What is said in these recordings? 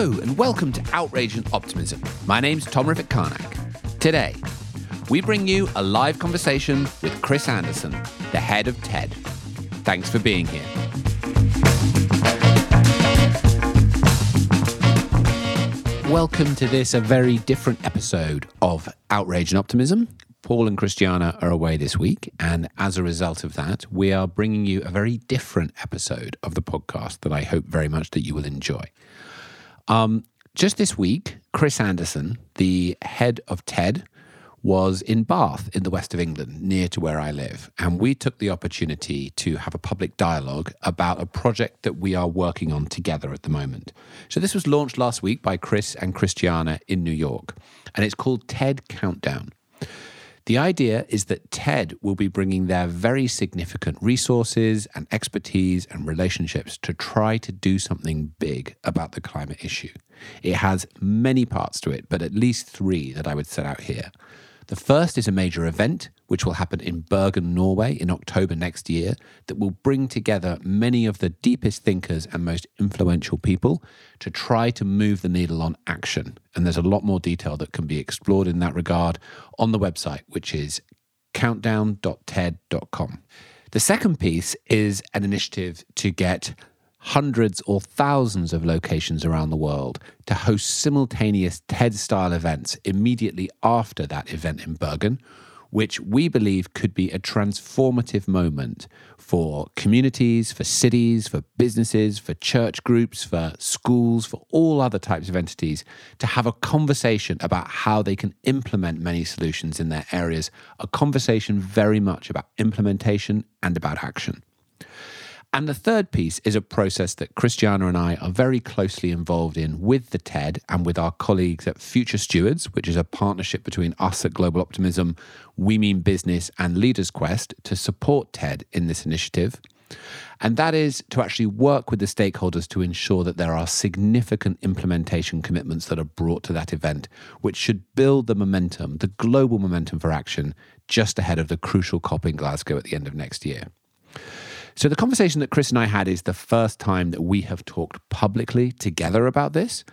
Hello, and welcome to Outrage and Optimism. My name's Tom Rivett-Carnac. Today, we bring you a live conversation with Chris Anderson, the head of TED. Thanks for being here. Welcome to this, a very different episode of Outrage and Optimism. Paul and Christiana are away this week, and as a result of that, we are bringing you a very different episode of the podcast that I hope very much that you will enjoy. Um, just this week, Chris Anderson, the head of TED, was in Bath in the west of England, near to where I live. And we took the opportunity to have a public dialogue about a project that we are working on together at the moment. So, this was launched last week by Chris and Christiana in New York, and it's called TED Countdown. The idea is that TED will be bringing their very significant resources and expertise and relationships to try to do something big about the climate issue. It has many parts to it, but at least three that I would set out here. The first is a major event, which will happen in Bergen, Norway in October next year, that will bring together many of the deepest thinkers and most influential people to try to move the needle on action. And there's a lot more detail that can be explored in that regard on the website, which is countdown.ted.com. The second piece is an initiative to get hundreds or thousands of locations around the world to host simultaneous TED style events immediately after that event in Bergen, which we believe could be a transformative moment for communities, for cities, for businesses, for church groups, for schools, for all other types of entities to have a conversation about how they can implement many solutions in their areas, a conversation very much about implementation and about action. And the third piece is a process that Christiana and I are very closely involved in with the TED and with our colleagues at Future Stewards, which is a partnership between us at Global Optimism, We Mean Business, and Leaders Quest to support TED in this initiative. And that is to actually work with the stakeholders to ensure that there are significant implementation commitments that are brought to that event, which should build the momentum, the global momentum for action, just ahead of the crucial COP in Glasgow at the end of next year. So, the conversation that Chris and I had is the first time that we have talked publicly together about this.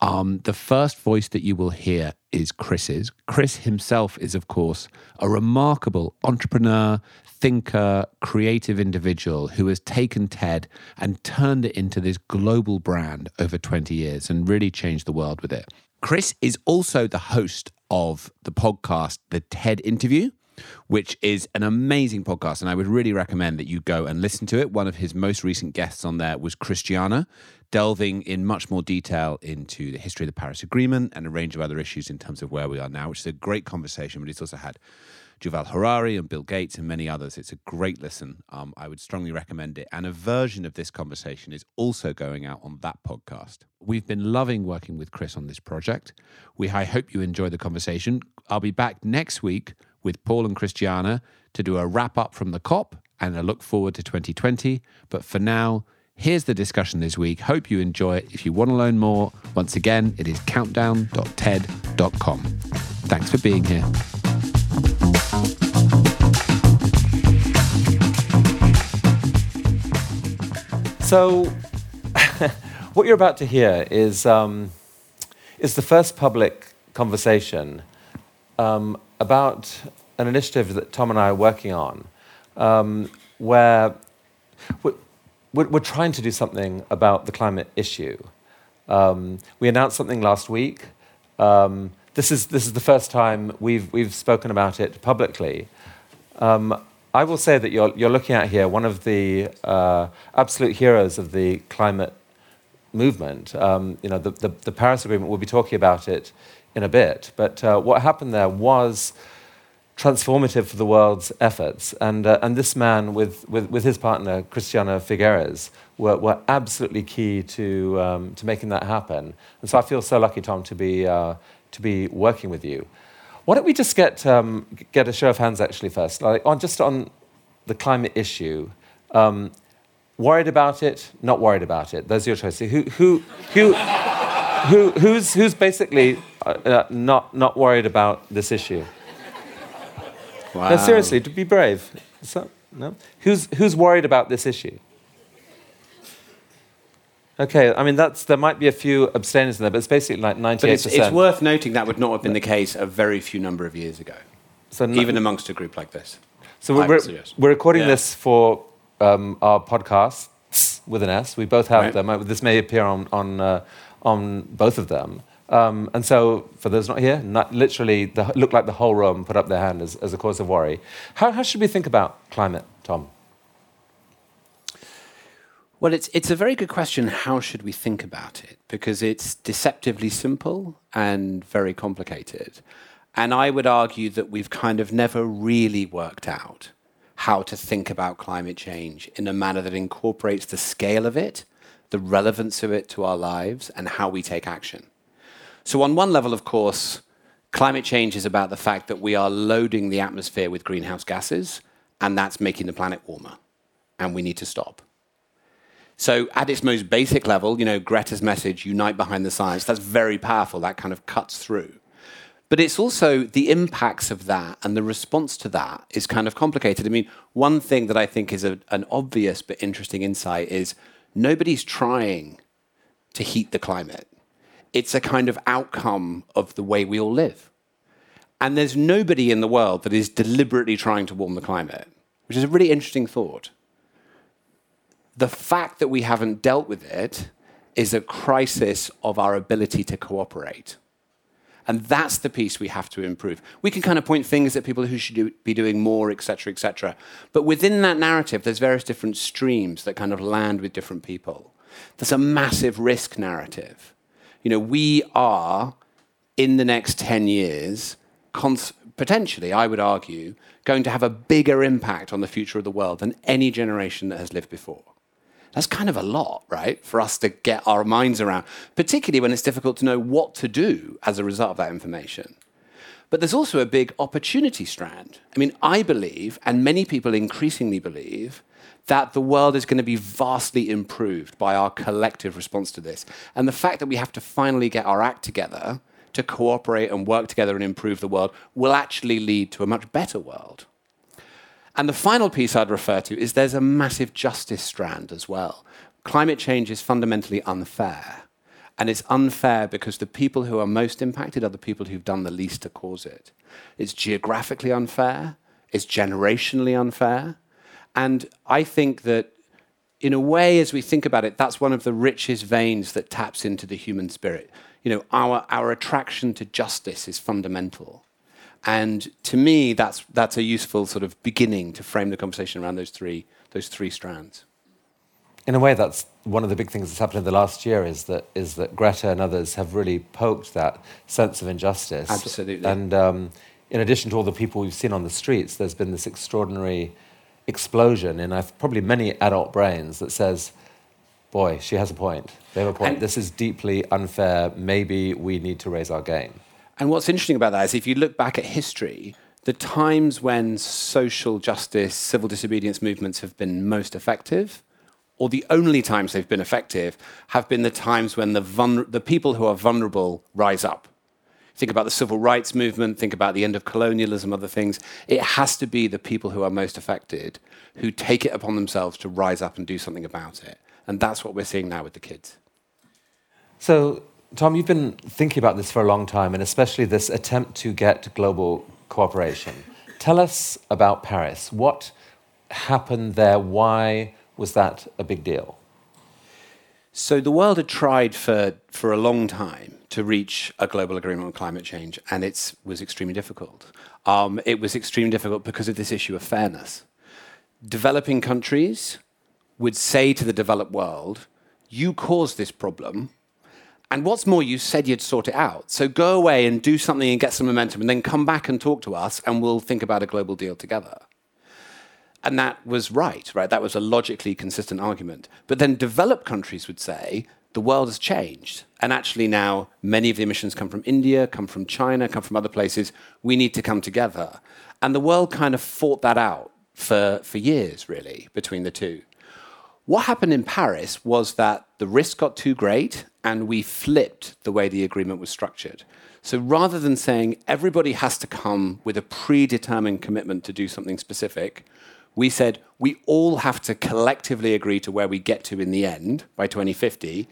Um, the first voice that you will hear is Chris's. Chris himself is, of course, a remarkable entrepreneur, thinker, creative individual who has taken TED and turned it into this global brand over 20 years and really changed the world with it. Chris is also the host of the podcast, The TED Interview which is an amazing podcast. And I would really recommend that you go and listen to it. One of his most recent guests on there was Christiana, delving in much more detail into the history of the Paris Agreement and a range of other issues in terms of where we are now, which is a great conversation. But he's also had Yuval Harari and Bill Gates and many others. It's a great listen. Um, I would strongly recommend it. And a version of this conversation is also going out on that podcast. We've been loving working with Chris on this project. We I hope you enjoy the conversation. I'll be back next week with Paul and Christiana to do a wrap up from the COP and a look forward to 2020. But for now, here's the discussion this week. Hope you enjoy it. If you want to learn more, once again, it is countdown.ted.com. Thanks for being here. So, what you're about to hear is, um, is the first public conversation um, about an initiative that Tom and I are working on, um, where we're, we're, trying to do something about the climate issue. Um, we announced something last week. Um, this is this is the first time we've we've spoken about it publicly. Um, I will say that you're you're looking at here one of the uh, absolute heroes of the climate movement. Um, you know, the, the, the Paris Agreement. We'll be talking about it in a bit. But uh, what happened there was transformative for the world's efforts. And, uh, and this man, with, with, with his partner, Christiana Figueres, were, were absolutely key to, um, to making that happen. And so I feel so lucky, Tom, to be, uh, to be working with you. Why don't we just get, um, get a show of hands, actually, first? Like, on, just on the climate issue. Um, worried about it, not worried about it. Those are your choices. Who, who, who, who, who's, who's basically uh, uh, not, not worried about this issue? Wow. No, seriously, to be brave. So, no? Who's, who's worried about this issue? Okay, I mean that's there might be a few abstainers in there, but it's basically like ninety-eight But it's, it's worth noting that would not have been the case a very few number of years ago, So n- even amongst a group like this. So we're, we're, recording Yeah. this for um, our podcast with an S. We both have Right. them. This may appear on on uh, on both of them. Um, and so, for those not here, not literally the, looked like the whole room put up their hand as, as a cause of worry. How, how should we think about climate, Tom? Well, it's, it's a very good question. How should we think about it? Because it's deceptively simple and very complicated. And I would argue that we've kind of never really worked out how to think about climate change in a manner that incorporates the scale of it, the relevance of it to our lives, and how we take action. So, on one level, of course, climate change is about the fact that we are loading the atmosphere with greenhouse gases, and that's making the planet warmer, and we need to stop. So, at its most basic level, you know, Greta's message, unite behind the science, that's very powerful. That kind of cuts through. But it's also the impacts of that and the response to that is kind of complicated. I mean, one thing that I think is a, an obvious but interesting insight is nobody's trying to heat the climate. It's a kind of outcome of the way we all live. And there's nobody in the world that is deliberately trying to warm the climate, which is a really interesting thought the fact that we haven't dealt with it is a crisis of our ability to cooperate. And that's the piece we have to improve. We can kind of point fingers at people who should do, be doing more, etc., cetera, et cetera. But within that narrative, there's various different streams that kind of land with different people. There's a massive risk narrative. You know, we are, in the next 10 years, cons- potentially, I would argue, going to have a bigger impact on the future of the world than any generation that has lived before. That's kind of a lot, right, for us to get our minds around, particularly when it's difficult to know what to do as a result of that information. But there's also a big opportunity strand. I mean, I believe, and many people increasingly believe, that the world is going to be vastly improved by our collective response to this. And the fact that we have to finally get our act together to cooperate and work together and improve the world will actually lead to a much better world. And the final piece I'd refer to is there's a massive justice strand as well. Climate change is fundamentally unfair. And it's unfair because the people who are most impacted are the people who've done the least to cause it. It's geographically unfair, it's generationally unfair. And I think that, in a way, as we think about it, that's one of the richest veins that taps into the human spirit. You know, our, our attraction to justice is fundamental. And to me, that's, that's a useful sort of beginning to frame the conversation around those three, those three strands. In a way, that's one of the big things that's happened in the last year is that, is that Greta and others have really poked that sense of injustice. Absolutely. And um, in addition to all the people we've seen on the streets, there's been this extraordinary explosion in probably many adult brains that says, boy, she has a point. They have a point. And- this is deeply unfair. Maybe we need to raise our game. And what's interesting about that is if you look back at history, the times when social justice, civil disobedience movements have been most effective, or the only times they've been effective, have been the times when the, vulner- the people who are vulnerable rise up. Think about the civil rights movement, think about the end of colonialism, other things. It has to be the people who are most affected who take it upon themselves to rise up and do something about it. And that's what we're seeing now with the kids. So, Tom, you've been thinking about this for a long time, and especially this attempt to get global cooperation. Tell us about Paris. What happened there? Why was that a big deal? So the world had tried for, for a long time to reach a global agreement on climate change, and it was extremely difficult. Um, it was extremely difficult because of this issue of fairness. Developing countries would say to the developed world, You caused this problem, and what's more, you said you'd sort it out. So go away and do something and get some momentum, and then come back and talk to us, and we'll think about a global deal together. And that was right, right? That was a logically consistent argument. But then developed countries would say the world has changed. And actually, now many of the emissions come from India, come from China, come from other places. We need to come together. And the world kind of fought that out for, for years, really, between the two. What happened in Paris was that the risk got too great and we flipped the way the agreement was structured. So rather than saying everybody has to come with a predetermined commitment to do something specific, We said we all have to collectively agree to where we get to in the end by 2050.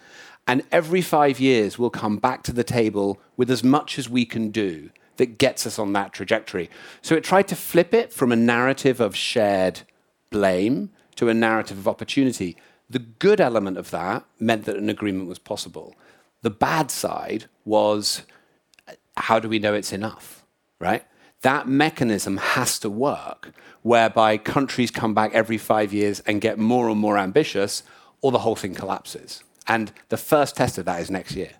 And every five years, we'll come back to the table with as much as we can do that gets us on that trajectory. So it tried to flip it from a narrative of shared blame to a narrative of opportunity. The good element of that meant that an agreement was possible. The bad side was how do we know it's enough, right? That mechanism has to work whereby countries come back every five years and get more and more ambitious, or the whole thing collapses. And the first test of that is next year.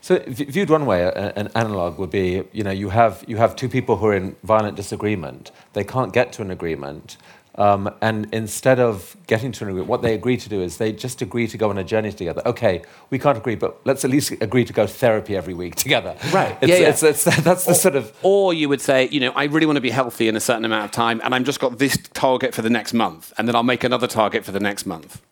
So, viewed one way, an analog would be, you know, you have you have two people who are in violent disagreement. They can't get to an agreement, um, and instead of getting to an agreement, what they agree to do is they just agree to go on a journey together. Okay, we can't agree, but let's at least agree to go to therapy every week together. Right. It's, yeah, yeah. It's, it's, that's the or, sort of. Or you would say, you know, I really want to be healthy in a certain amount of time, and I've just got this target for the next month, and then I'll make another target for the next month.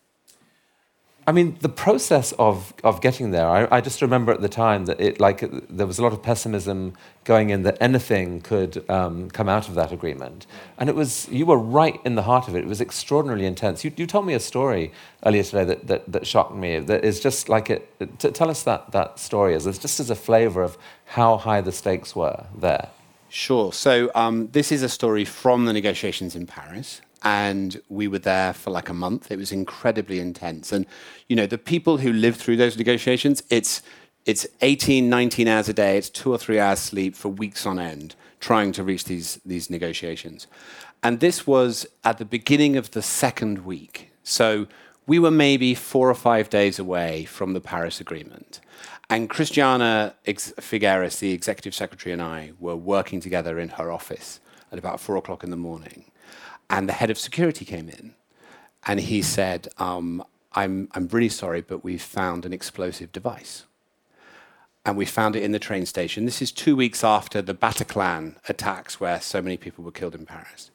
I mean, the process of, of getting there, I, I, just remember at the time that it, like, there was a lot of pessimism going in that anything could um, come out of that agreement. And it was, you were right in the heart of it. It was extraordinarily intense. You, you told me a story earlier today that, that, that shocked me, that is just like it, t- tell us that, that story, as it's just as a flavor of how high the stakes were there. Sure. So um, this is a story from the negotiations in Paris and we were there for like a month. It was incredibly intense. And, you know, the people who lived through those negotiations, it's, it's 18, 19 hours a day, it's two or three hours sleep for weeks on end trying to reach these, these negotiations. And this was at the beginning of the second week. So we were maybe four or five days away from the Paris Agreement. And Christiana Figueres, the executive secretary, and I were working together in her office at about four o'clock in the morning. And the head of security came in and he said, um, I'm, I'm really sorry, but we've found an explosive device. And we found it in the train station. This is two weeks after the Bataclan attacks, where so many people were killed in Paris.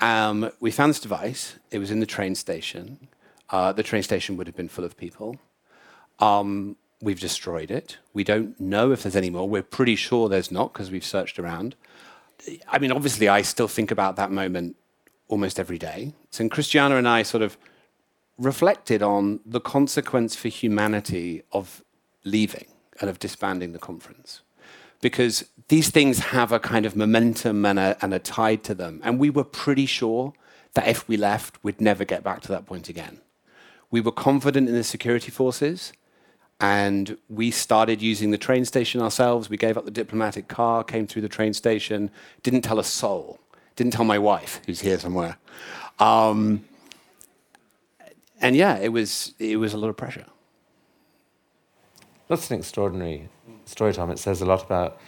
Um, we found this device. It was in the train station. Uh, the train station would have been full of people. Um, we've destroyed it. We don't know if there's any more. We're pretty sure there's not because we've searched around. I mean, obviously, I still think about that moment almost every day. So, Christiana and I sort of reflected on the consequence for humanity of leaving and of disbanding the conference. Because these things have a kind of momentum and a, and a tide to them. And we were pretty sure that if we left, we'd never get back to that point again. We were confident in the security forces, and we started using the train station ourselves. We gave up the diplomatic car, came through the train station, didn't tell a soul. Didn't tell my wife, who's here somewhere. Um, and yeah, it was it was a lot of pressure. That's an extraordinary story, Tom. It says a lot about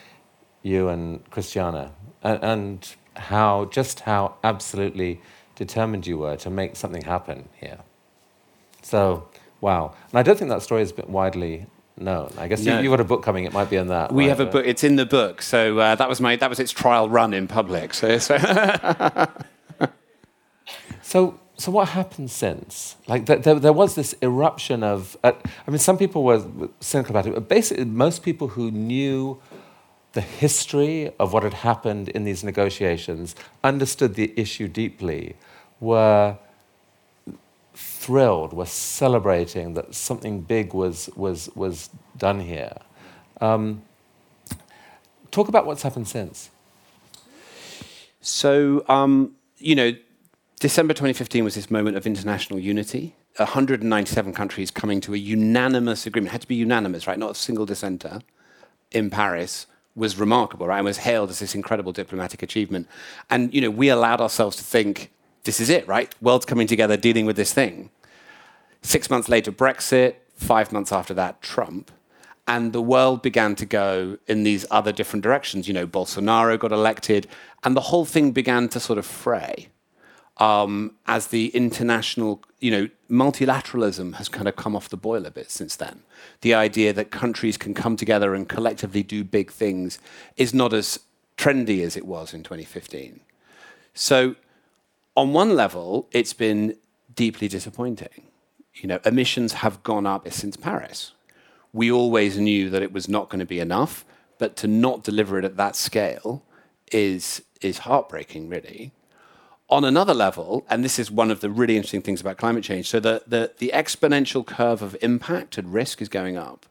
you and Christiana, and, and how just how absolutely determined you were to make something happen here. So, wow. And I don't think that story has been widely no, I guess no. you, have got a book coming. It might be on that. We right? have a book. It's in the book. So uh, that was my that was its trial run in public. So, so, so, so, what happened since? Like there, there was this eruption of. Uh, I mean, some people were cynical about it, but basically, most people who knew the history of what had happened in these negotiations, understood the issue deeply, were thrilled, were celebrating that something big was, was, was done here. Um, talk about what's happened since. So, um, you know, December 2015 was this moment of international unity. 197 countries coming to a unanimous agreement. It had to be unanimous, right? Not a single dissenter in Paris was remarkable, right? And was hailed as this incredible diplomatic achievement. And, you know, we allowed ourselves to think this is it, right? World's coming together dealing with this thing. Six months later, Brexit. Five months after that, Trump. And the world began to go in these other different directions. You know, Bolsonaro got elected, and the whole thing began to sort of fray um, as the international, you know, multilateralism has kind of come off the boil a bit since then. The idea that countries can come together and collectively do big things is not as trendy as it was in 2015. So on one level, it's been deeply disappointing. You know, emissions have gone up since Paris. We always knew that it was not going to be enough, but to not deliver it at that scale is is heartbreaking, really. on another level, and this is one of the really interesting things about climate change, so the, the, the exponential curve of impact and risk is going up.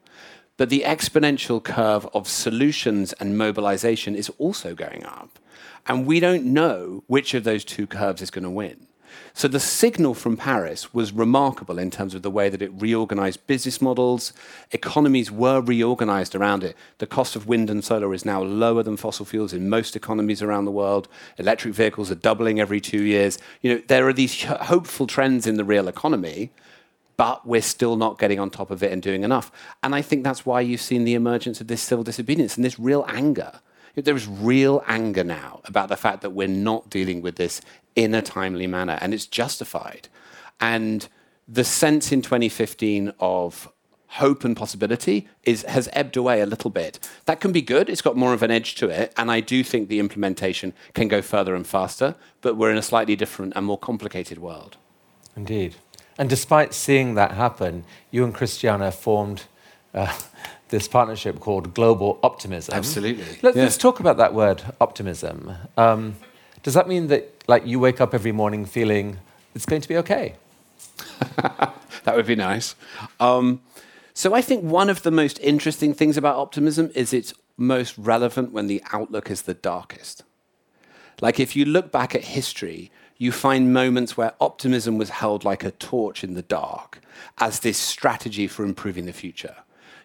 But the exponential curve of solutions and mobilization is also going up. And we don't know which of those two curves is going to win. So the signal from Paris was remarkable in terms of the way that it reorganized business models. Economies were reorganized around it. The cost of wind and solar is now lower than fossil fuels in most economies around the world. Electric vehicles are doubling every two years. You know, there are these hopeful trends in the real economy, but we're still not getting on top of it and doing enough. And I think that's why you've seen the emergence of this civil disobedience and this real anger there is real anger now about the fact that we're not dealing with this in a timely manner, and it's justified. And the sense in 2015 of hope and possibility is, has ebbed away a little bit. That can be good, it's got more of an edge to it, and I do think the implementation can go further and faster, but we're in a slightly different and more complicated world. Indeed. And despite seeing that happen, you and Christiana formed uh, this partnership called Global Optimism. Absolutely. Let, us talk about that word, optimism. Um, does that mean that like you wake up every morning feeling it's going to be okay? that would be nice. Um, so I think one of the most interesting things about optimism is it's most relevant when the outlook is the darkest. Like if you look back at history, you find moments where optimism was held like a torch in the dark as this strategy for improving the future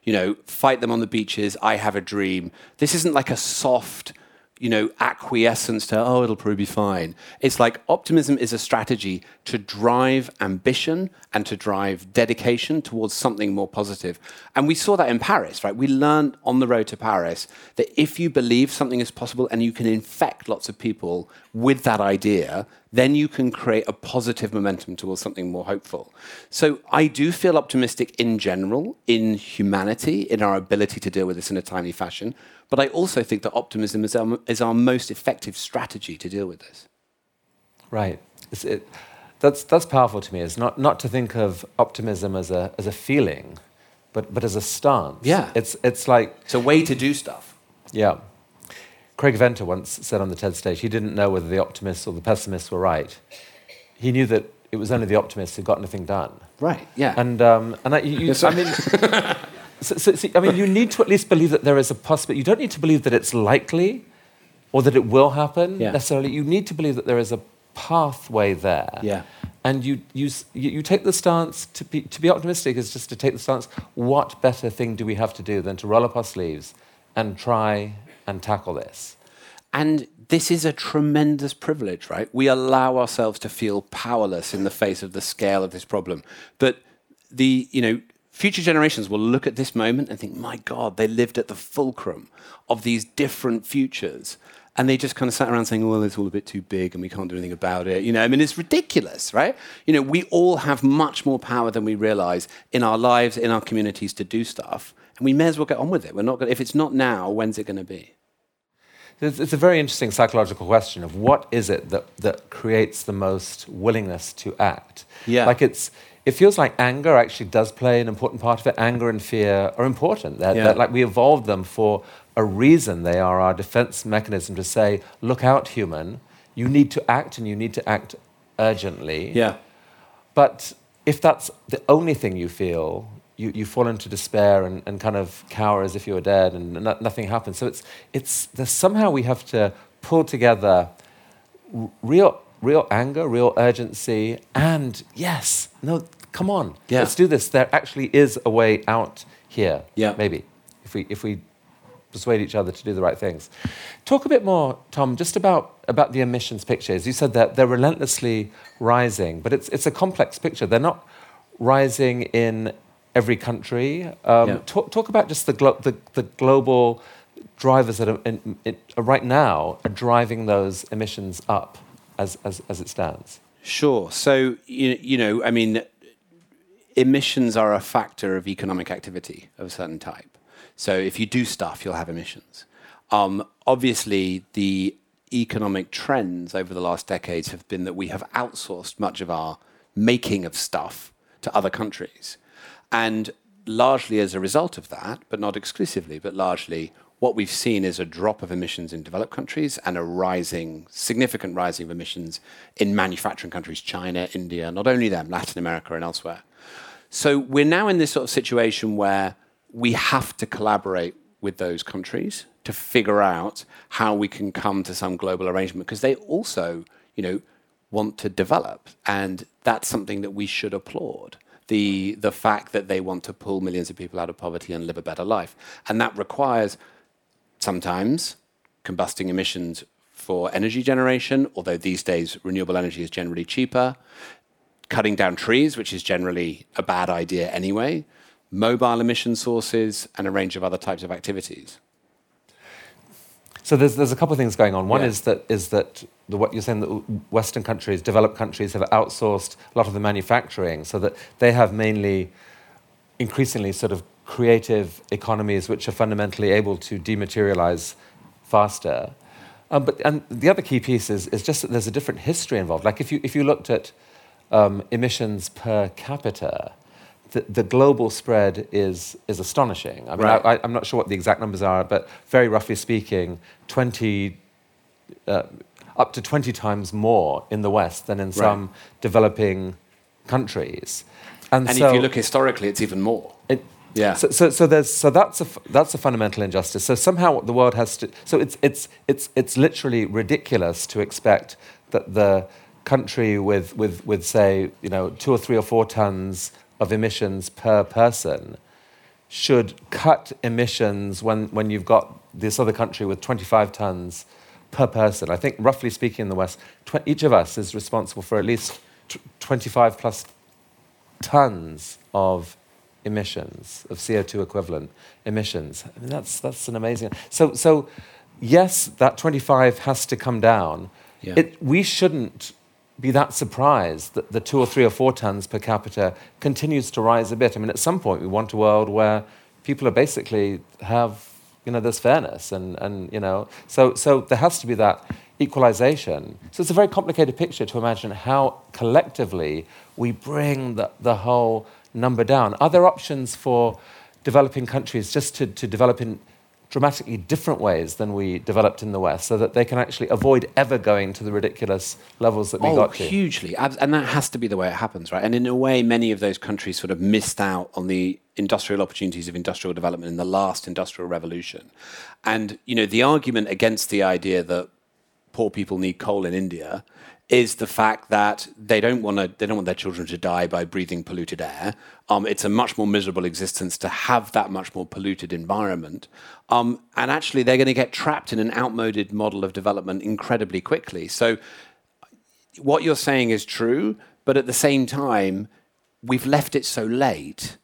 you know, fight them on the beaches, I have a dream. This isn't like a soft, you know, acquiescence to, oh, it'll probably be fine. It's like optimism is a strategy to drive ambition and to drive dedication towards something more positive. And we saw that in Paris, right? We learned on the road to Paris that if you believe something is possible and you can infect lots of people with that idea, then you can create a positive momentum towards something more hopeful. So I do feel optimistic in general, in humanity, in our ability to deal with this in a timely fashion. But I also think that optimism is our, is our most effective strategy to deal with this. Right. It, that's, that's powerful to me. It's not, not to think of optimism as a, as a feeling, but, but as a stance. Yeah. It's, it's like. It's a way to do stuff. Yeah. Craig Venter once said on the TED stage he didn't know whether the optimists or the pessimists were right. He knew that it was only the optimists who got anything done. Right, yeah. And, um, and I, you, yes, I mean. So, so, see, I mean, you need to at least believe that there is a possibility. You don't need to believe that it's likely or that it will happen yeah. necessarily. You need to believe that there is a pathway there. Yeah. And you, you, you take the stance to be, to be optimistic is just to take the stance what better thing do we have to do than to roll up our sleeves and try and tackle this? And this is a tremendous privilege, right? We allow ourselves to feel powerless in the face of the scale of this problem. But the, you know, future generations will look at this moment and think, my God, they lived at the fulcrum of these different futures. And they just kind of sat around saying, well, it's all a bit too big and we can't do anything about it. You know, I mean, it's ridiculous, right? You know, we all have much more power than we realize in our lives, in our communities to do stuff. And we may as well get on with it. We're not gonna, if it's not now, when's it going to be? It's, a very interesting psychological question of what is it that, that creates the most willingness to act? Yeah. Like it's, it feels like anger actually does play an important part of it. Anger and fear are important. They're, yeah. they're, like we evolved them for a reason. They are our defense mechanism to say, look out, human, you need to act and you need to act urgently. Yeah. But if that's the only thing you feel, you, you fall into despair and, and kind of cower as if you were dead and no, nothing happens. So it's, it's there's somehow we have to pull together real real anger, real urgency, and yes, no, come on, yeah. let's do this. There actually is a way out here. Yeah. Maybe if we if we persuade each other to do the right things. Talk a bit more, Tom, just about about the emissions pictures. You said that they're relentlessly rising, but it's it's a complex picture. They're not rising in every country. Um, yeah. talk, talk about just the, glo- the, the global drivers that are in, in, right now are driving those emissions up as, as, as it stands? Sure. So, you, you know, I mean, emissions are a factor of economic activity of a certain type. So, if you do stuff, you'll have emissions. Um, obviously, the economic trends over the last decades have been that we have outsourced much of our making of stuff to other countries. And largely as a result of that, but not exclusively, but largely, what we've seen is a drop of emissions in developed countries and a rising, significant rising of emissions in manufacturing countries, China, India, not only them, Latin America and elsewhere. So we're now in this sort of situation where we have to collaborate with those countries to figure out how we can come to some global arrangement because they also, you know, want to develop, and that's something that we should applaud. The the fact that they want to pull millions of people out of poverty and live a better life, and that requires sometimes combusting emissions for energy generation, although these days renewable energy is generally cheaper, cutting down trees, which is generally a bad idea anyway, mobile emission sources, and a range of other types of activities. So there's, there's a couple of things going on. One yeah. is that is that the, what you're saying that Western countries, developed countries, have outsourced a lot of the manufacturing, so that they have mainly, increasingly, sort of creative economies which are fundamentally able to dematerialize faster. Um, but and the other key piece is, is just that there's a different history involved. Like if you if you looked at um, emissions per capita, the, the, global spread is is astonishing. I mean, right. I, am not sure what the exact numbers are, but very roughly speaking, 20. Uh, up to 20 times more in the West than in right. some developing countries. And, and so, if you look historically, it's even more. It, yeah. So, so, so, there's, so that's, a, that's a fundamental injustice. So somehow the world has to. So it's, it's, it's, it's literally ridiculous to expect that the country with, with, with, say, you know, two or three or four tons of emissions per person should cut emissions when, when you've got this other country with 25 tons per person. I think, roughly speaking, in the West, tw- each of us is responsible for at least t- 25 plus tons of emissions, of CO2 equivalent emissions. I mean, that's, that's an amazing. So, so, yes, that 25 has to come down. Yeah. It, we shouldn't be that surprised that the two or three or four tons per capita continues to rise a bit. I mean, at some point, we want a world where people are basically have, you know, there's fairness and, and you know, so, so there has to be that equalization. So it's a very complicated picture to imagine how collectively we bring the, the whole number down. Are there options for developing countries just to, to develop in dramatically different ways than we developed in the West so that they can actually avoid ever going to the ridiculous levels that we oh, got to? hugely. And that has to be the way it happens, right? And in a way, many of those countries sort of missed out on the industrial opportunities of industrial development in the last industrial revolution. And, you know, the argument against the idea that poor people need coal in India is the fact that they don't want to they don't want their children to die by breathing polluted air. Um, it's a much more miserable existence to have that much more polluted environment, um, and actually they're going to get trapped in an outmoded model of development incredibly quickly. So, what you're saying is true, but at the same time, we've left it so late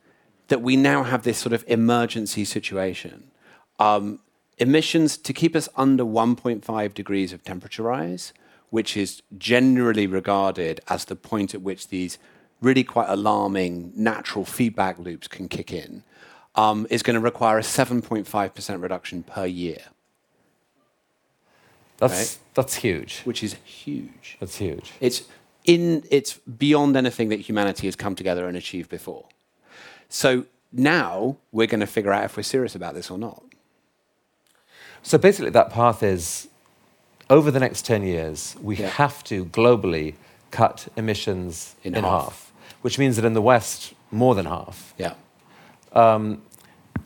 that we now have this sort of emergency situation. Um, emissions to keep us under 1.5 degrees of temperature rise which is generally regarded as the point at which these really quite alarming natural feedback loops can kick in, um, is going to require a 7.5% reduction per year. That's, right? that's huge. Which is huge. That's huge. It's, in, it's beyond anything that humanity has come together and achieved before. So now we're going to figure out if we're serious about this or not. So basically, that path is over the next 10 years, we yeah. have to globally cut emissions in, in half. half. which means that in the West, more than half. Yeah. Um,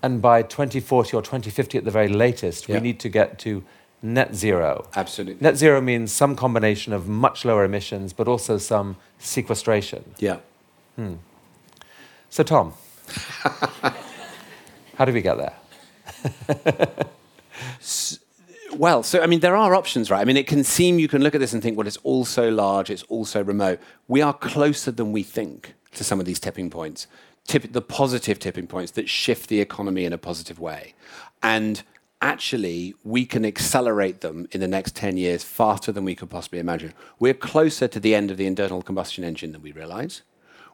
and by 2040 or 2050 at the very latest, yeah. we need to get to net zero. Absolutely. Net zero means some combination of much lower emissions, but also some sequestration. Yeah. Hmm. So, Tom, how do we get there? Well, so I mean, there are options, right? I mean, it can seem you can look at this and think, well, it's all so large, it's all so remote. We are closer than we think to some of these tipping points, tip, the positive tipping points that shift the economy in a positive way. And actually, we can accelerate them in the next 10 years faster than we could possibly imagine. We're closer to the end of the internal combustion engine than we realize.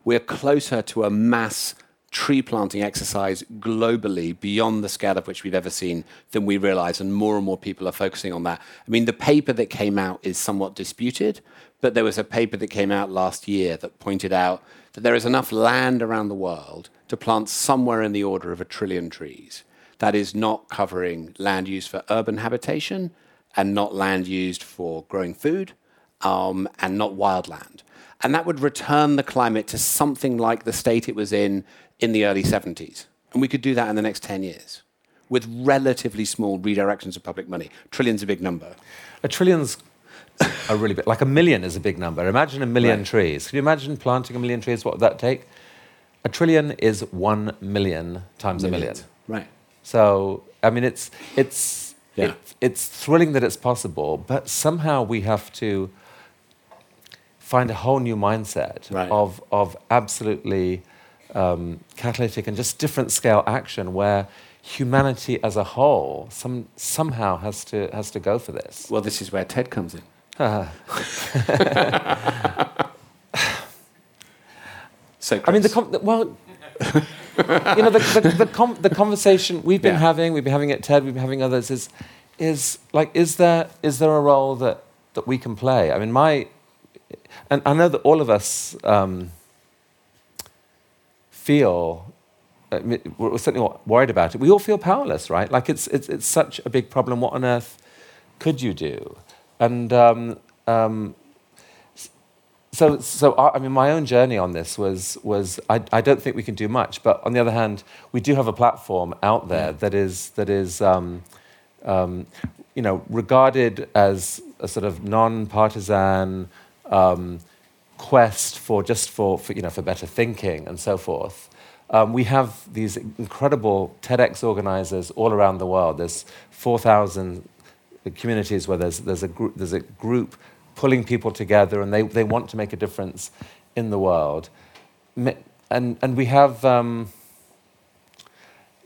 We're closer to a mass tree planting exercise globally beyond the scale of which we've ever seen than we realize, and more and more people are focusing on that. I mean, the paper that came out is somewhat disputed, but there was a paper that came out last year that pointed out that there is enough land around the world to plant somewhere in the order of a trillion trees. That is not covering land used for urban habitation and not land used for growing food um, and not wildland. And that would return the climate to something like the state it was in in the early 70s. And we could do that in the next 10 years with relatively small redirections of public money. Trillion's a big number. A trillion's a really big, like a million is a big number. Imagine a million Right. trees. Can you imagine planting a million trees? What would that take? A trillion is one million times a million. Right. So, I mean, it's, it's, Yeah. it, it's thrilling that it's possible, but somehow we have to find a whole new mindset Right. of, of absolutely um, catalytic and just different scale action where humanity as a whole some, somehow has to, has to go for this. Well, this is where TED comes in. So, I mean, the, com- the well, you know, the, the, the, com- the conversation we've been Yeah. having, we've been having at TED, we've been having others, is, is like, is there, is there a role that, that we can play? I mean, my, and I know that all of us um, feel, we're certainly worried about it. We all feel powerless, right? Like it's, it's, it's such a big problem. What on earth could you do? And um, um, so, so I, I mean, my own journey on this was, was I, I don't think we can do much, but on the other hand, we do have a platform out there that is, that is um, um, you know, regarded as a sort of non-partisan um, quest for just for, for, you know, for better thinking and so forth. Um, we have these incredible TEDx organizers all around the world. There's 4,000 communities where there's, there's, a, group, there's a group pulling people together and they, they want to make a difference in the world. And, and we have um,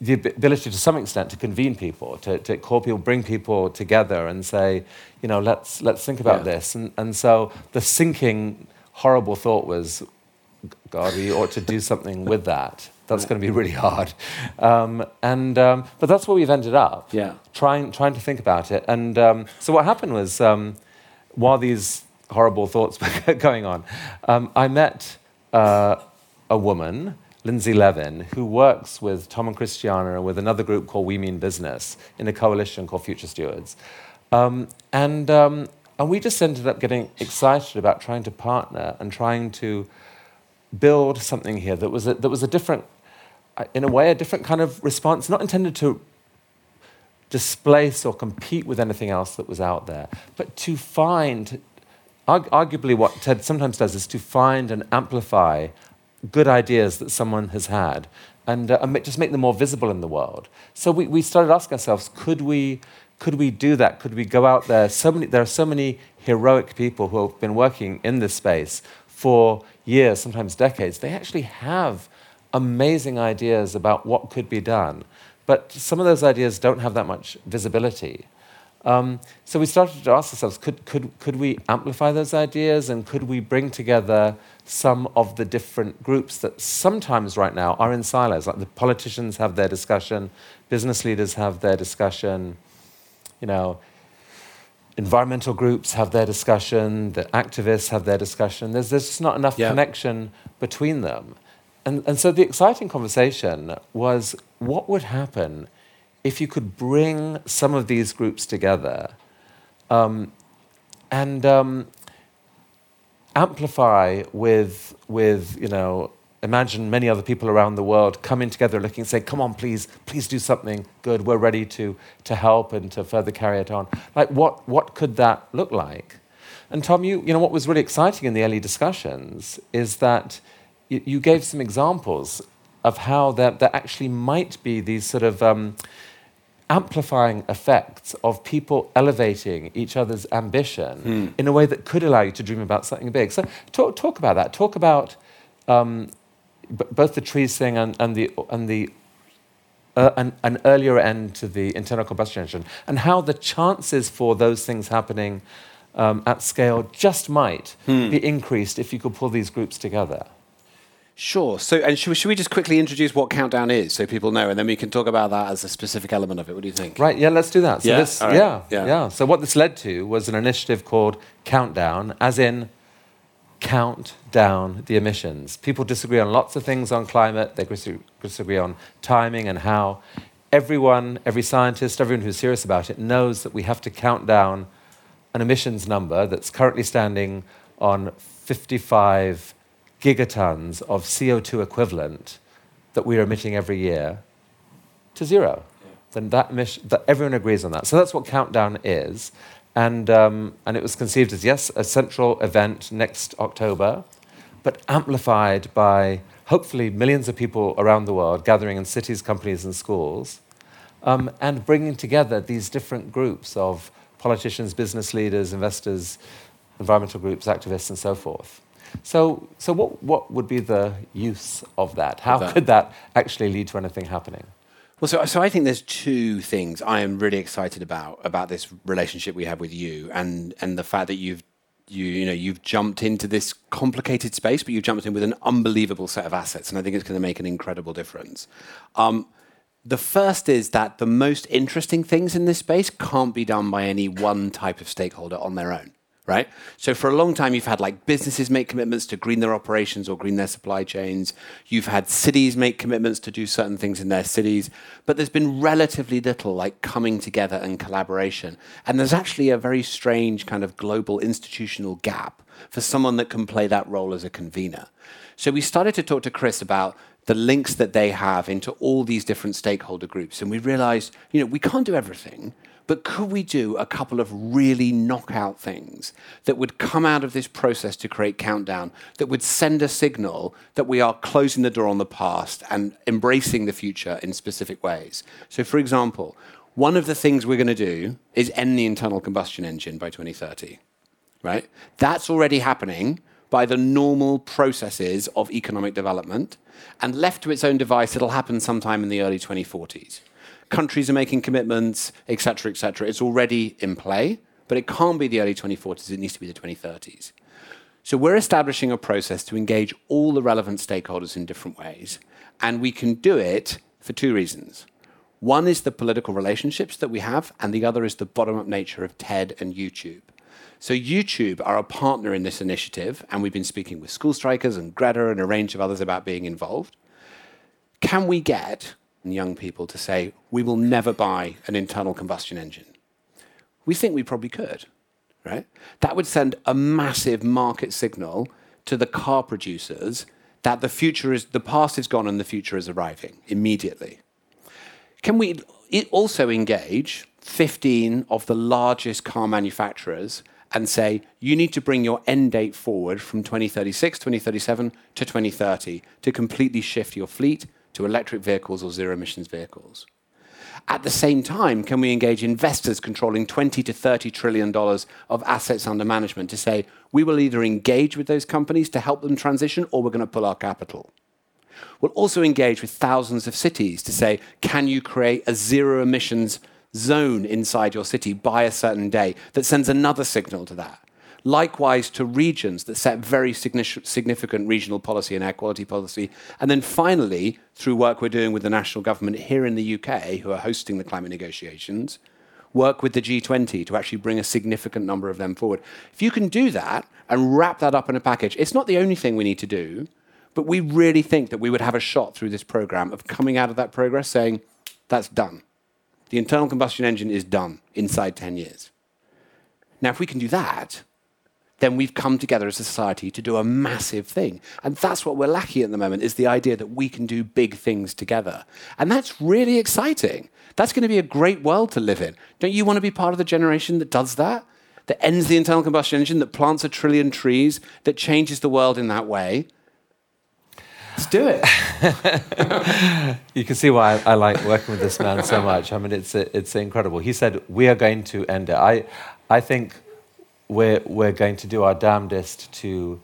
the ability to some extent to convene people, to, to call people, bring people together and say, you know, let's, let's think about Yeah. this. And, and so the sinking, horrible thought was, God, we ought to do something with that. That's going to be really hard. Um, and, um, but that's where we've ended up Yeah. trying trying to think about it. And um, so what happened was, um, while these horrible thoughts were going on, um, I met uh, a woman, Lindsay Levin, who works with Tom and Christiana and with another group called We Mean Business in a coalition called Future Stewards. Um, and, um, and we just ended up getting excited about trying to partner and trying to build something here that was a, that was a different, in a way, a different kind of response, not intended to displace or compete with anything else that was out there, but to find, arguably, what TED sometimes does is to find and amplify good ideas that someone has had and, uh, and just make them more visible in the world. So we, we started asking ourselves, could we, could we do that? Could we go out there? So many, there are so many heroic people who have been working in this space for years, sometimes decades. They actually have amazing ideas about what could be done. But some of those ideas don't have that much visibility. Um, so we started to ask ourselves could, could, could we amplify those ideas and could we bring together some of the different groups that sometimes right now are in silos? Like the politicians have their discussion, business leaders have their discussion, you know, environmental groups have their discussion, the activists have their discussion. There's, there's just not enough Yeah. connection between them. And, and so the exciting conversation was what would happen if you could bring some of these groups together um, and um, amplify with, with, you know, imagine many other people around the world coming together looking and say, come on, please, please do something good. We're ready to, to help and to further carry it on. Like, what, what could that look like? And Tom, you, you know, what was really exciting in the early discussions is that you, you gave some examples of how there, there actually might be these sort of um, amplifying effects of people elevating each other's ambition in a way that could allow you to dream about something big. So talk, talk about that. Talk about um, both the trees thing and, and the, and the uh, an, an earlier end to the internal combustion engine, and how the chances for those things happening um, at scale just might be increased if you could pull these groups together. Sure. So, and should we, should we just quickly introduce what Countdown is so people know, and then we can talk about that as a specific element of it? What do you think? Right, yeah, let's do that. So Yeah? this, right. yeah, Yeah. yeah, So what this led to was an initiative called Countdown, as in count down the emissions. People disagree on lots of things on climate. They disagree on timing and how. everyone, every scientist, everyone who's serious about it knows that we have to count down an emissions number that's currently standing on 55 gigatons of CO2 equivalent that we're emitting every year to zero. Yeah. Then that, emission, that everyone agrees on that. So that's what Countdown is. And, um, and it was conceived as, yes, a central event next October, but amplified by hopefully millions of people around the world gathering in cities, companies, and schools, um, and bringing together these different groups of politicians, business leaders, investors, environmental groups, activists, and so forth. So, so what, what would be the use of that? How that. could that actually lead to anything happening? Well, so, so I think there's two things I am really excited about about this relationship we have with you, and and the fact that you've you you know you've jumped into this complicated space, but you've jumped in with an unbelievable set of assets, and I think it's going to make an incredible difference. Um, the first is that the most interesting things in this space can't be done by any one type of stakeholder on their own right? So for a long time, you've had like businesses make commitments to green their operations or green their supply chains. You've had cities make commitments to do certain things in their cities, but there's been relatively little like coming together and collaboration. And there's actually a very strange kind of global institutional gap for someone that can play that role as a convener. So we started to talk to Chris about the links that they have into all these different stakeholder groups. And we realized, you know, we can't do everything. But could we do a couple of really knockout things that would come out of this process to create Countdown that would send a signal that we are closing the door on the past and embracing the future in specific ways? So, for example, one of the things we're going to do is end the internal combustion engine by 2030, right? That's already happening by the normal processes of economic development. And left to its own device, it'll happen sometime in the early 2040s countries are making commitments, etc., etc. It's already in play, but it can't be the early 2040s. It needs to be the 2030s. So we're establishing a process to engage all the relevant stakeholders in different ways, and we can do it for two reasons. One is the political relationships that we have, and the other is the bottom up nature of TED and YouTube. So, YouTube are a partner in this initiative, and we've been speaking with School Strikers and Greta and a range of others about being involved. Can we get young people to say, we will never buy an internal combustion engine? We think we probably could, right? That would send a massive market signal to the car producers that the future is, the past is gone and the future is arriving immediately. Can we also engage 15 of the largest car manufacturers and say, you need to bring your end date forward from 2036, 2037 to 2030 to completely shift your fleet to electric vehicles or zero emissions vehicles. At the same time, can we engage investors controlling 20 to 30 trillion dollars of assets under management to say, we will either engage with those companies to help them transition or we're going to pull our capital? We'll also engage with thousands of cities to say, can you create a zero emissions zone inside your city by a certain day that sends another signal to that? Likewise to regions that set very significant regional policy and air quality policy. And then finally, through work we're doing with the national government here in the UK, who are hosting the climate negotiations, work with the G20 to actually bring a significant number of them forward. If you can do that and wrap that up in a package, it's not the only thing we need to do, but we really think that we would have a shot through this program of coming out of that progress saying, that's done. The internal combustion engine is done inside 10 years. Now, if we can do that, then we've come together as a society to do a massive thing. And that's what we're lacking at the moment is the idea that we can do big things together. And that's really exciting. That's going to be a great world to live in. Don't you want to be part of the generation that does that? That ends the internal combustion engine, that plants a trillion trees, that changes the world in that way? Let's do it. you can see why I, like working with this man so much. I mean, it's, it's incredible. He said, We are going to end it. I, I think we're, we're going to do our damnedest to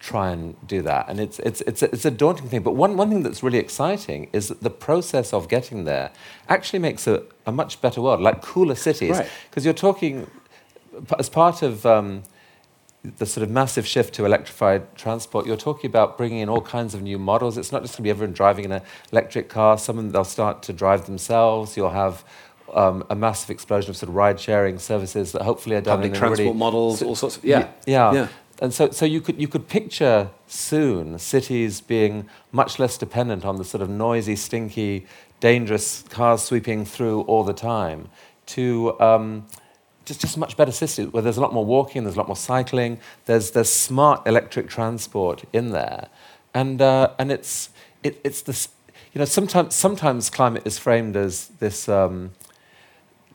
try and do that. And it's, it's, it's, a, it's a daunting thing. But one, one thing that's really exciting is that the process of getting there actually makes a, a much better world, like cooler cities. Because right. you're talking, as part of um, the sort of massive shift to electrified transport, you're talking about bringing in all kinds of new models. It's not just going to be everyone driving in an electric car. Some of them, they'll start to drive themselves. You'll have um, a massive explosion of sort of ride sharing services that hopefully are done public transport really, models, all sorts of yeah. yeah, yeah. And so, so you could you could picture soon cities being much less dependent on the sort of noisy, stinky dangerous cars sweeping through all the time to um, just, just much better system where there's a lot more walking, there's a lot more cycling, there's, there's smart electric transport in there. And, uh, and it's, it, it's this, you know, sometimes, sometimes climate is framed as this um,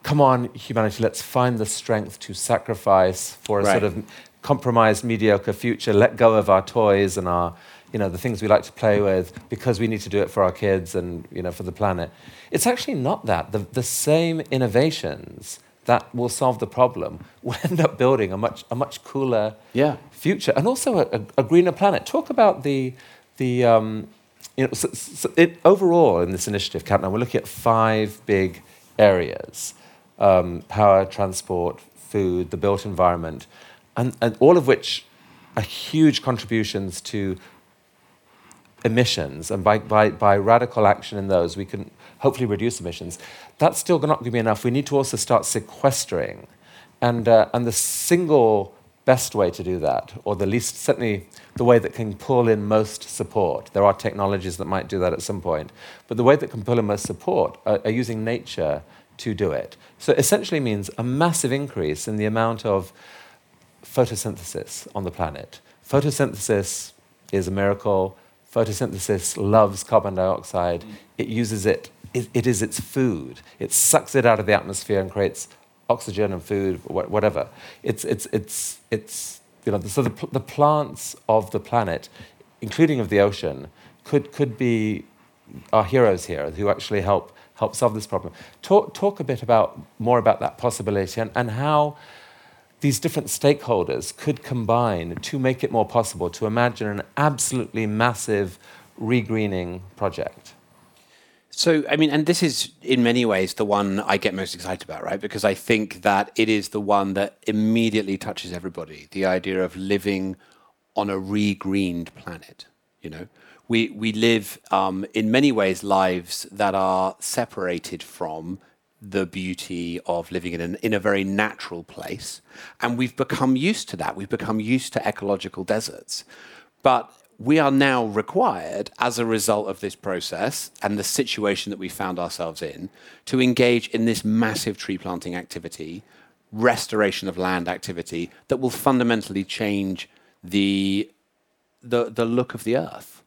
come on, humanity, let's find the strength to sacrifice for a right. sort of compromised, mediocre future, let go of our toys and our, you know, the things we like to play with because we need to do it for our kids and, you know, for the planet. It's actually not that. The, the same innovations that will solve the problem will end up building a much, a much cooler yeah. future and also a, a, greener planet. Talk about the, the um, you know, so, so it, overall in this initiative, Countdown, we're looking at five big areas um, power, transport, food, the built environment, and, and all of which are huge contributions to emissions. And by, by, by radical action in those, we can hopefully reduce emissions. That's still not going to be enough. We need to also start sequestering. And, uh, and the single best way to do that, or the least, certainly the way that can pull in most support, there are technologies that might do that at some point, but the way that can pull in most support are, are using nature to do it. So it essentially means a massive increase in the amount of photosynthesis on the planet. Photosynthesis is a miracle. Photosynthesis loves carbon dioxide. Mm. It uses it, it, it is its food. It sucks it out of the atmosphere and creates oxygen and food, whatever. It's, it's, it's, it's you know, so the, the plants of the planet, including of the ocean, could, could be our heroes here who actually help, help solve this problem. Talk, talk a bit about, more about that possibility and, and how these different stakeholders could combine to make it more possible to imagine an absolutely massive regreening project. So, I mean, and this is in many ways the one I get most excited about, right? Because I think that it is the one that immediately touches everybody. The idea of living on a regreened planet, you know? We, we live um, in many ways lives that are separated from the beauty of living in, an, in a very natural place. And we've become used to that. We've become used to ecological deserts. But we are now required, as a result of this process and the situation that we found ourselves in, to engage in this massive tree planting activity, restoration of land activity that will fundamentally change the, the, the look of the earth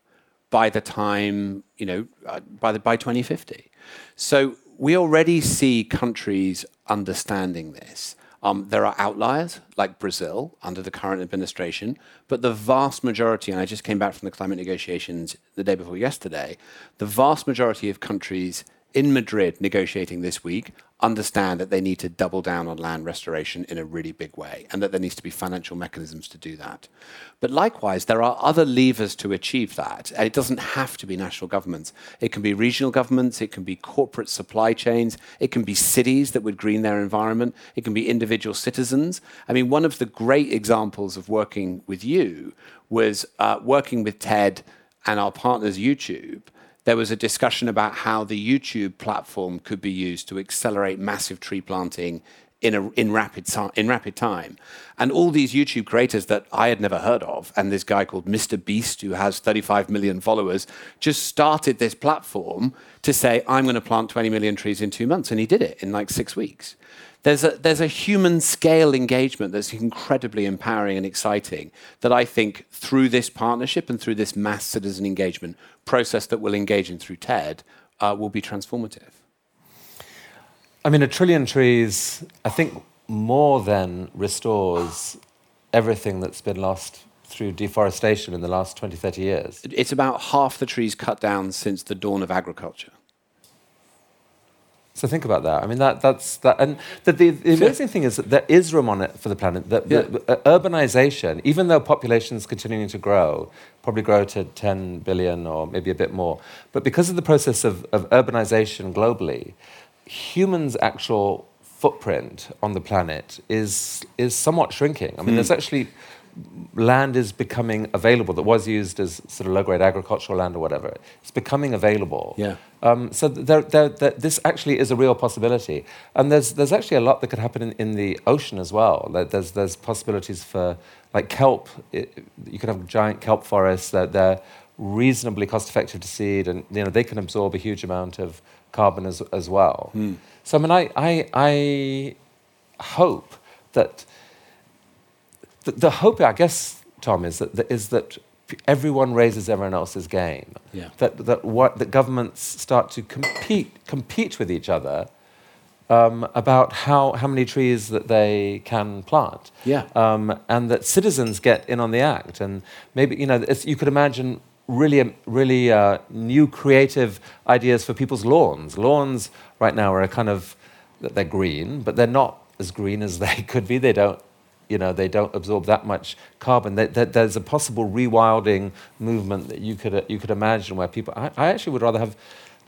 by the time, you know, uh, by, the, by 2050. So we already see countries understanding this. Um, there are outliers like Brazil under the current administration, but the vast majority, and I just came back from the climate negotiations the day before yesterday, the vast majority of countries in Madrid negotiating this week understand that they need to double down on land restoration in a really big way and that there needs to be financial mechanisms to do that. But likewise, there are other levers to achieve that. And it doesn't have to be national governments. It can be regional governments, it can be corporate supply chains, it can be cities that would green their environment, it can be individual citizens. I mean, one of the great examples of working with you was uh, working with TED and our partners YouTube there was a discussion about how the YouTube platform could be used to accelerate massive tree planting in, a, in, rapid, in rapid time. And all these YouTube creators that I had never heard of, and this guy called Mr. Beast, who has 35 million followers, just started this platform to say, I'm going to plant 20 million trees in two months. And he did it in like six weeks there's a, there's a human scale engagement that's incredibly empowering and exciting that I think through this partnership and through this mass citizen engagement process that we'll engage in through TED uh, will be transformative. I mean, a trillion trees, I think, more than restores everything that's been lost through deforestation in the last 20, 30 years. It's about half the trees cut down since the dawn of agriculture. So think about that. I mean, that, that's that. And the, the, the amazing thing is that there is room on it for the planet. That yeah. the, uh, urbanization, even though population is continuing to grow, probably grow to 10 billion or maybe a bit more, but because of the process of, of urbanization globally, humans' actual footprint on the planet is is somewhat shrinking. I mean, mm. there's actually land is becoming available that was used as sort of low grade agricultural land or whatever. It's becoming available. Yeah. Um, so there, there, there, this actually is a real possibility. And there's, there's actually a lot that could happen in, in the ocean as well. There's, there's possibilities for, like kelp, it, you could have giant kelp forests that they're reasonably cost effective to seed and you know, they can absorb a huge amount of carbon as, as well. So, I mean, I, I, I hope that the, the hope, I guess, Tom, is that, that, is that everyone raises everyone else's game. Yeah. That, that, what, that governments start to compete, compete with each other um, about how, how many trees that they can plant. Yeah. Um, and that citizens get in on the act. And maybe, you know, it's, you could imagine really, um, really uh, new creative ideas for people's lawns. Lawns right now are a kind of, that they're green, but they're not as green as they could be. They don't, you know, they don't absorb that much carbon. There, there, there's a possible rewilding movement that you could, uh, you could imagine where people, I, I actually would rather have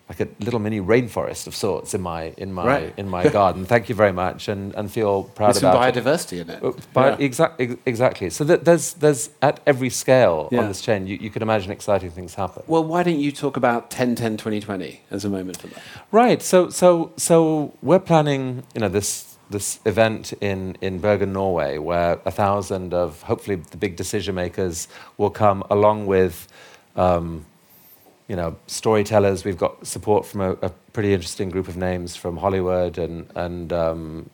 like a little mini rainforest of sorts in my, in my, Right. in my garden. Thank you very much and, and feel proud With some about it. biodiversity in it. Uh, Bi- Yeah. exac- ex- exactly. So that there's, there's at every scale Yeah. on this chain, you, you can imagine exciting things happen. Well, why don't you talk about 10 10 2020 as a moment for that? Right. So so so we're planning, you know, this this event in in Bergen, Norway, where a thousand of hopefully the big decision makers will come, along with. Um, you know, storytellers. We've got support from a, a pretty interesting group of names from Hollywood and and um,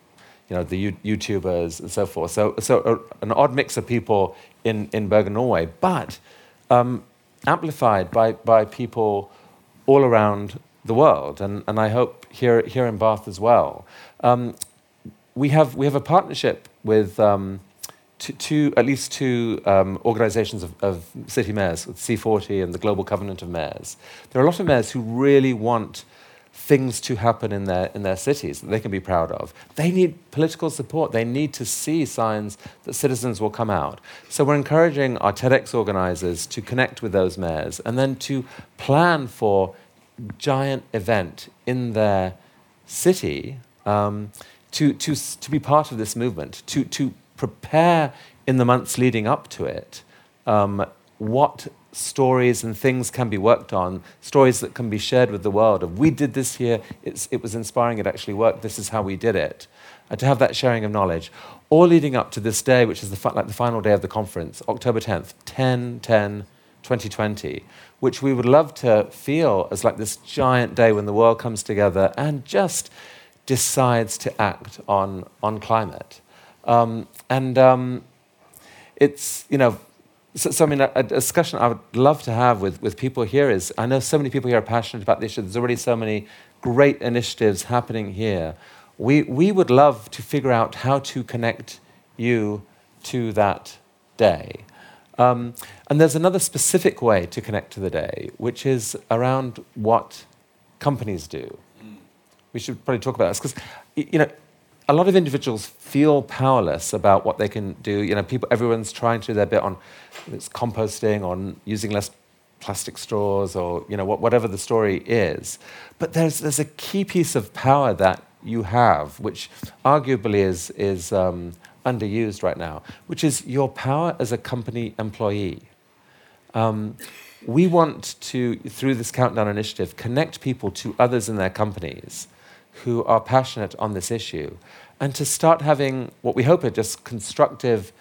you know the U- YouTubers and so forth. So so a, an odd mix of people in in Bergen, Norway, but um, amplified by by people all around the world, and and I hope here here in Bath as well. Um, we have we have a partnership with. Um, two, two, at least two um, organizations of, of city mayors, with C40 and the Global Covenant of Mayors. There are a lot of mayors who really want things to happen in their, in their cities that they can be proud of. They need political support. They need to see signs that citizens will come out. So we're encouraging our TEDx organizers to connect with those mayors and then to plan for giant event in their city um, to, to, to be part of this movement, to, to prepare in the months leading up to it um, what stories and things can be worked on, stories that can be shared with the world of we did this here, it's, it was inspiring, it actually worked, this is how we did it. And to have that sharing of knowledge, all leading up to this day, which is the, like the final day of the conference, October 10th, 10 10 2020, which we would love to feel as like this giant day when the world comes together and just decides to act on, on climate. Um, and um, it's, you know, so, so I mean, a, a discussion I would love to have with, with people here is I know so many people here are passionate about the issue. There's already so many great initiatives happening here. We, we would love to figure out how to connect you to that day. Um, and there's another specific way to connect to the day, which is around what companies do. We should probably talk about this because, you know, a lot of individuals feel powerless about what they can do. You know, people, everyone's trying to do their bit on it's composting, on using less plastic straws, or you know, whatever the story is. But there's there's a key piece of power that you have, which arguably is is um, underused right now, which is your power as a company employee. Um, we want to, through this Countdown initiative, connect people to others in their companies who are passionate on this issue and to start having what we hope are just constructive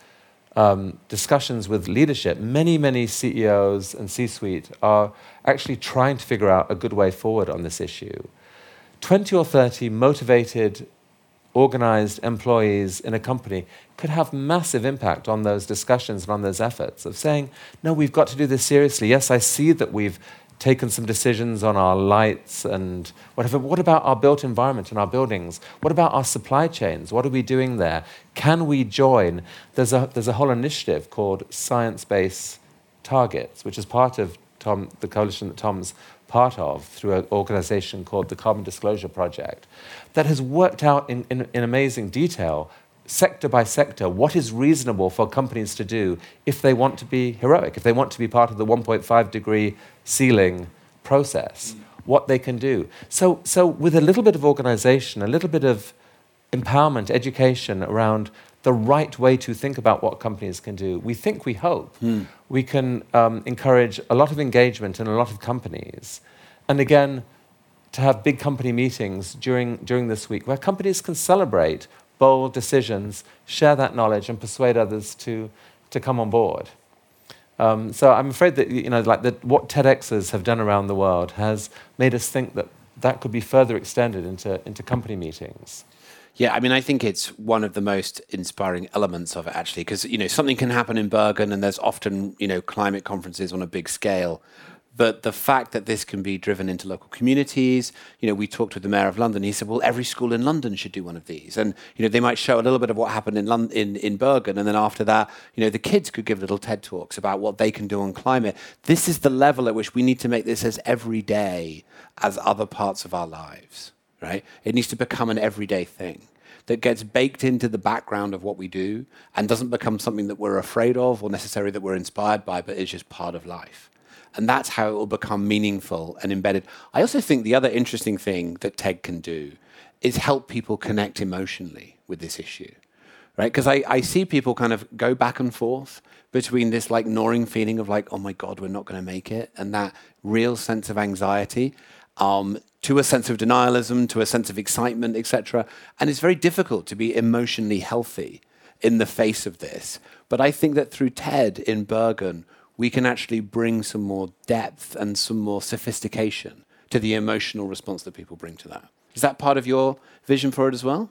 um, discussions with leadership. Many, many CEOs and C suite are actually trying to figure out a good way forward on this issue. 20 or 30 motivated, organized employees in a company could have massive impact on those discussions and on those efforts of saying, no, we've got to do this seriously. Yes, I see that we've taken some decisions on our lights and whatever. What about our built environment and our buildings? What about our supply chains? What are we doing there? Can we join? There's a, there's a whole initiative called Science Based Targets, which is part of Tom, the coalition that Tom's part of through an organization called the Carbon Disclosure Project, that has worked out in, in, in amazing detail, sector by sector, what is reasonable for companies to do if they want to be heroic, if they want to be part of the 1.5 degree ceiling process, what they can do. So, so with a little bit of organization, a little bit of empowerment, education around the right way to think about what companies can do, we think, we hope, we can um, encourage a lot of engagement in a lot of companies. And again, to have big company meetings during, during this week where companies can celebrate bold decisions, share that knowledge, and persuade others to, to come on board. Um, so I'm afraid that you know, like that, what TEDx's have done around the world has made us think that that could be further extended into, into company meetings. Yeah, I mean, I think it's one of the most inspiring elements of it, actually, because you know something can happen in Bergen, and there's often you know climate conferences on a big scale, but the fact that this can be driven into local communities, you know, we talked with the mayor of London. He said, "Well, every school in London should do one of these." And you know, they might show a little bit of what happened in London, in, in Bergen, and then after that, you know, the kids could give little TED talks about what they can do on climate. This is the level at which we need to make this as everyday as other parts of our lives, right? It needs to become an everyday thing that gets baked into the background of what we do and doesn't become something that we're afraid of or necessarily that we're inspired by, but is just part of life. And that's how it will become meaningful and embedded. I also think the other interesting thing that TED can do is help people connect emotionally with this issue, right? Because I, I see people kind of go back and forth between this like gnawing feeling of like, oh my God, we're not going to make it, and that real sense of anxiety. Um, to a sense of denialism, to a sense of excitement, etc. And it's very difficult to be emotionally healthy in the face of this. But I think that through TED in Bergen, we can actually bring some more depth and some more sophistication to the emotional response that people bring to that. Is that part of your vision for it as well?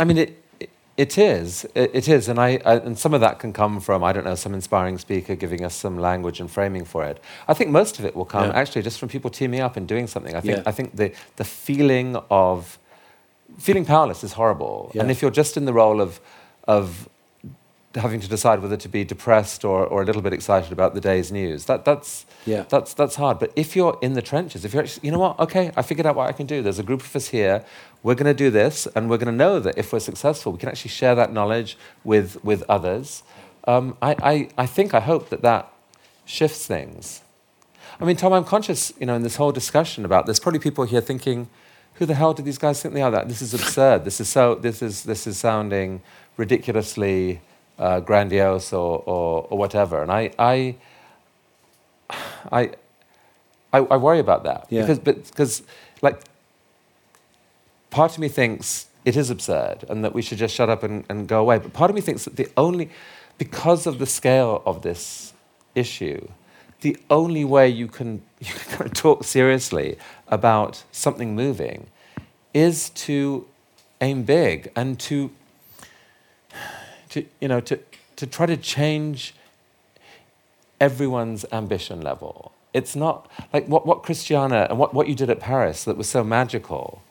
I mean, it, it, it is. It, it is. And, I, I, and some of that can come from, I don't know, some inspiring speaker giving us some language and framing for it. I think most of it will come yeah. actually just from people teaming up and doing something. I think, yeah. I think the, the feeling of feeling powerless is horrible. Yeah. And if you're just in the role of, of having to decide whether to be depressed or, or a little bit excited about the day's news. That, that's, yeah. that's, that's hard. But if you're in the trenches, if you're actually, you know what, okay, I figured out what I can do. There's a group of us here. We're going to do this, and we're going to know that if we're successful, we can actually share that knowledge with, with others. Um, I, I, I think, I hope that that shifts things. I mean, Tom, I'm conscious, you know, in this whole discussion about there's probably people here thinking, who the hell do these guys think they are? That this is absurd. this is so. This is this is sounding ridiculously uh, grandiose or, or, or, whatever. And I, I, I, I, I worry about that yeah. because, because, like, part of me thinks it is absurd and that we should just shut up and, and go away. But part of me thinks that the only, because of the scale of this issue, the only way you can, you can kind of talk seriously about something moving is to aim big and to to, you know, to, to try to change everyone's ambition level. It's not like what, what Christiana and what, what you did at Paris that was so magical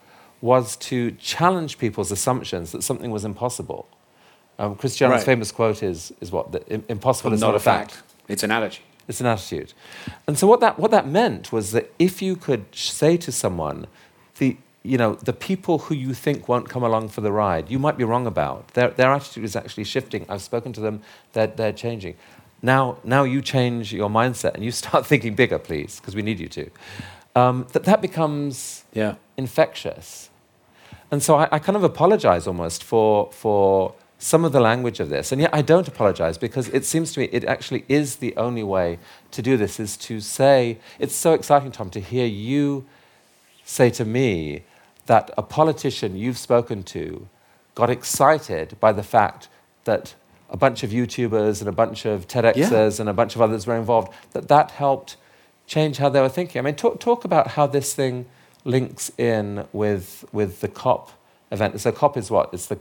was to challenge people's assumptions that something was impossible. Um, Christiana's right. famous quote is, is what? That impossible well, is not, not a fact. fact. It's an attitude. It's an attitude. And so what that, what that meant was that if you could say to someone, the, you know, the people who you think won't come along for the ride, you might be wrong about. Their, their attitude is actually shifting. I've spoken to them, they're, they're changing. Now, now you change your mindset and you start thinking bigger, please, because we need you to. Um, that, that becomes yeah. infectious. And so I, I kind of apologize almost for, for some of the language of this. And yet I don't apologize because it seems to me it actually is the only way to do this is to say, it's so exciting, Tom, to hear you say to me, that a politician you've spoken to got excited by the fact that a bunch of YouTubers and a bunch of TEDxers yeah. and a bunch of others were involved, that that helped change how they were thinking. I mean, talk, talk about how this thing links in with, with the COP event. So COP is what? It's the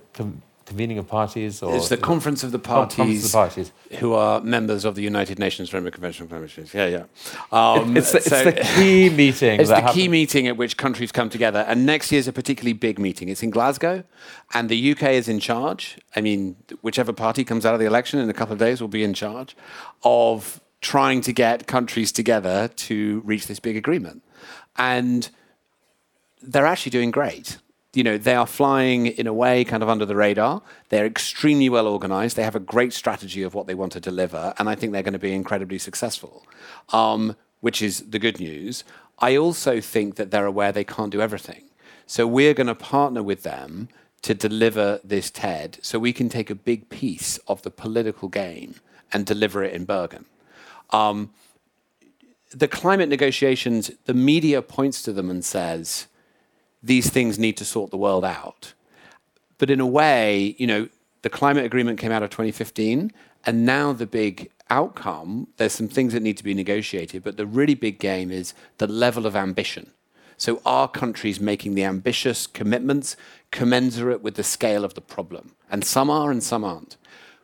convening of parties? Or it's the Conference of the Parties, of the parties, who are members of the United Nations Framework Convention on Climate Change. Yeah, yeah. Um, it's, the, so it's, the, key meeting. It's the happens. key meeting at which countries come together. And next year is a particularly big meeting. It's in Glasgow, and the UK is in charge. I mean, whichever party comes out of the election in a couple of days will be in charge of trying to get countries together to reach this big agreement. And they're actually doing great you know, they are flying in a way kind of under the radar. They're extremely well organized. They have a great strategy of what they want to deliver. And I think they're going to be incredibly successful, um, which is the good news. I also think that they're aware they can't do everything. So we're going to partner with them to deliver this TED so we can take a big piece of the political game and deliver it in Bergen. Um, the climate negotiations, the media points to them and says, these things need to sort the world out. But in a way, you know, the climate agreement came out of 2015, and now the big outcome, there's some things that need to be negotiated, but the really big game is the level of ambition. So are countries making the ambitious commitments commensurate with the scale of the problem? And some are and some aren't.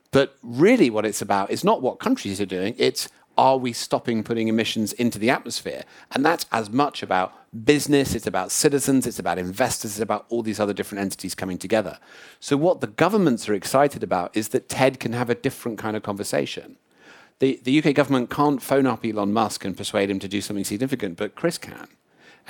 But really, what it's about is not what countries are doing, it's are we stopping putting emissions into the atmosphere? And that's as much about business, it's about citizens, it's about investors, it's about all these other different entities coming together. So, what the governments are excited about is that TED can have a different kind of conversation. The, the UK government can't phone up Elon Musk and persuade him to do something significant, but Chris can.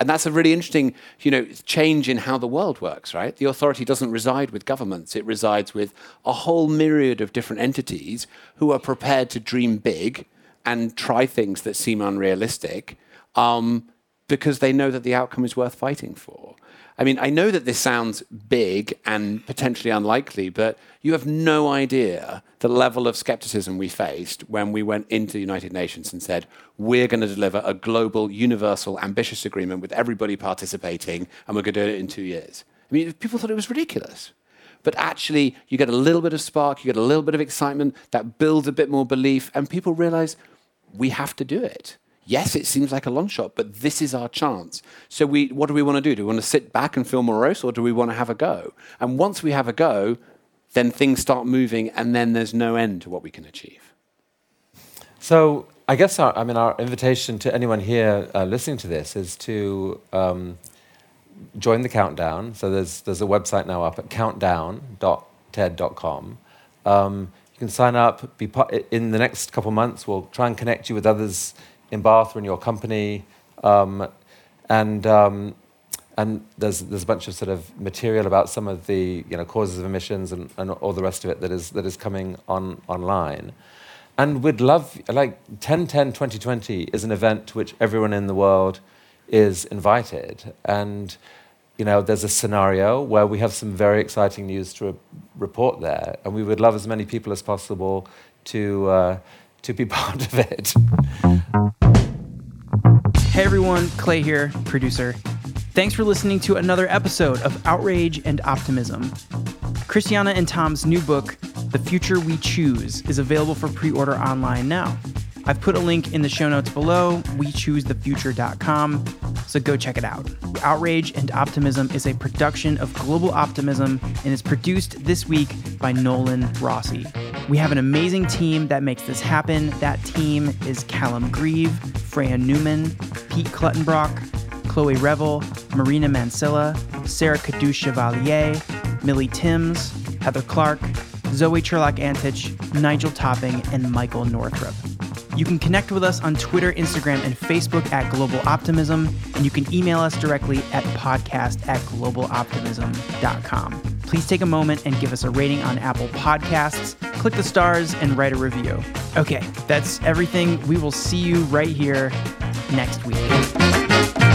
And that's a really interesting, you know, change in how the world works, right? The authority doesn't reside with governments. It resides with a whole myriad of different entities who are prepared to dream big and try things that seem unrealistic um, because they know that the outcome is worth fighting for. I mean, I know that this sounds big and potentially unlikely, but you have no idea the level of skepticism we faced when we went into the United Nations and said, we're going to deliver a global, universal, ambitious agreement with everybody participating, and we're going to do it in two years. I mean, people thought it was ridiculous. But actually, you get a little bit of spark, you get a little bit of excitement that builds a bit more belief, and people realize we have to do it yes, it seems like a long shot, but this is our chance. So we, what do we want to do? Do we want to sit back and feel morose, or do we want to have a go? And once we have a go, then things start moving, and then there's no end to what we can achieve. So I guess our, I mean our invitation to anyone here uh, listening to this is to um, join the countdown. So there's there's a website now up at countdown.ted.com. Um, you can sign up. Be part, in the next couple of months. We'll try and connect you with others in Bath or in your company. Um, and um, and there's there's a bunch of sort of material about some of the you know causes of emissions and, and all the rest of it that is that is coming on online. And we'd love like 1010 2020 is an event to which everyone in the world is invited. And you know, there's a scenario where we have some very exciting news to re- report there, and we would love as many people as possible to uh, to be part of it. Hey everyone, Clay here, producer. Thanks for listening to another episode of Outrage and Optimism. Christiana and Tom's new book, The Future We Choose, is available for pre order online now. I've put a link in the show notes below, wechoosethefuture.com, so go check it out. Outrage and Optimism is a production of Global Optimism and is produced this week by Nolan Rossi. We have an amazing team that makes this happen. That team is Callum Grieve, Freya Newman, Pete Cluttenbrock, Chloe Revel, Marina Mansilla, Sarah Caduce Chevalier, Millie Timms, Heather Clark, Zoe Sherlock Antich, Nigel Topping, and Michael Northrup. You can connect with us on Twitter, Instagram, and Facebook at Global Optimism, and you can email us directly at podcast at globaloptimism.com. Please take a moment and give us a rating on Apple Podcasts, click the stars, and write a review. Okay, that's everything. We will see you right here next week.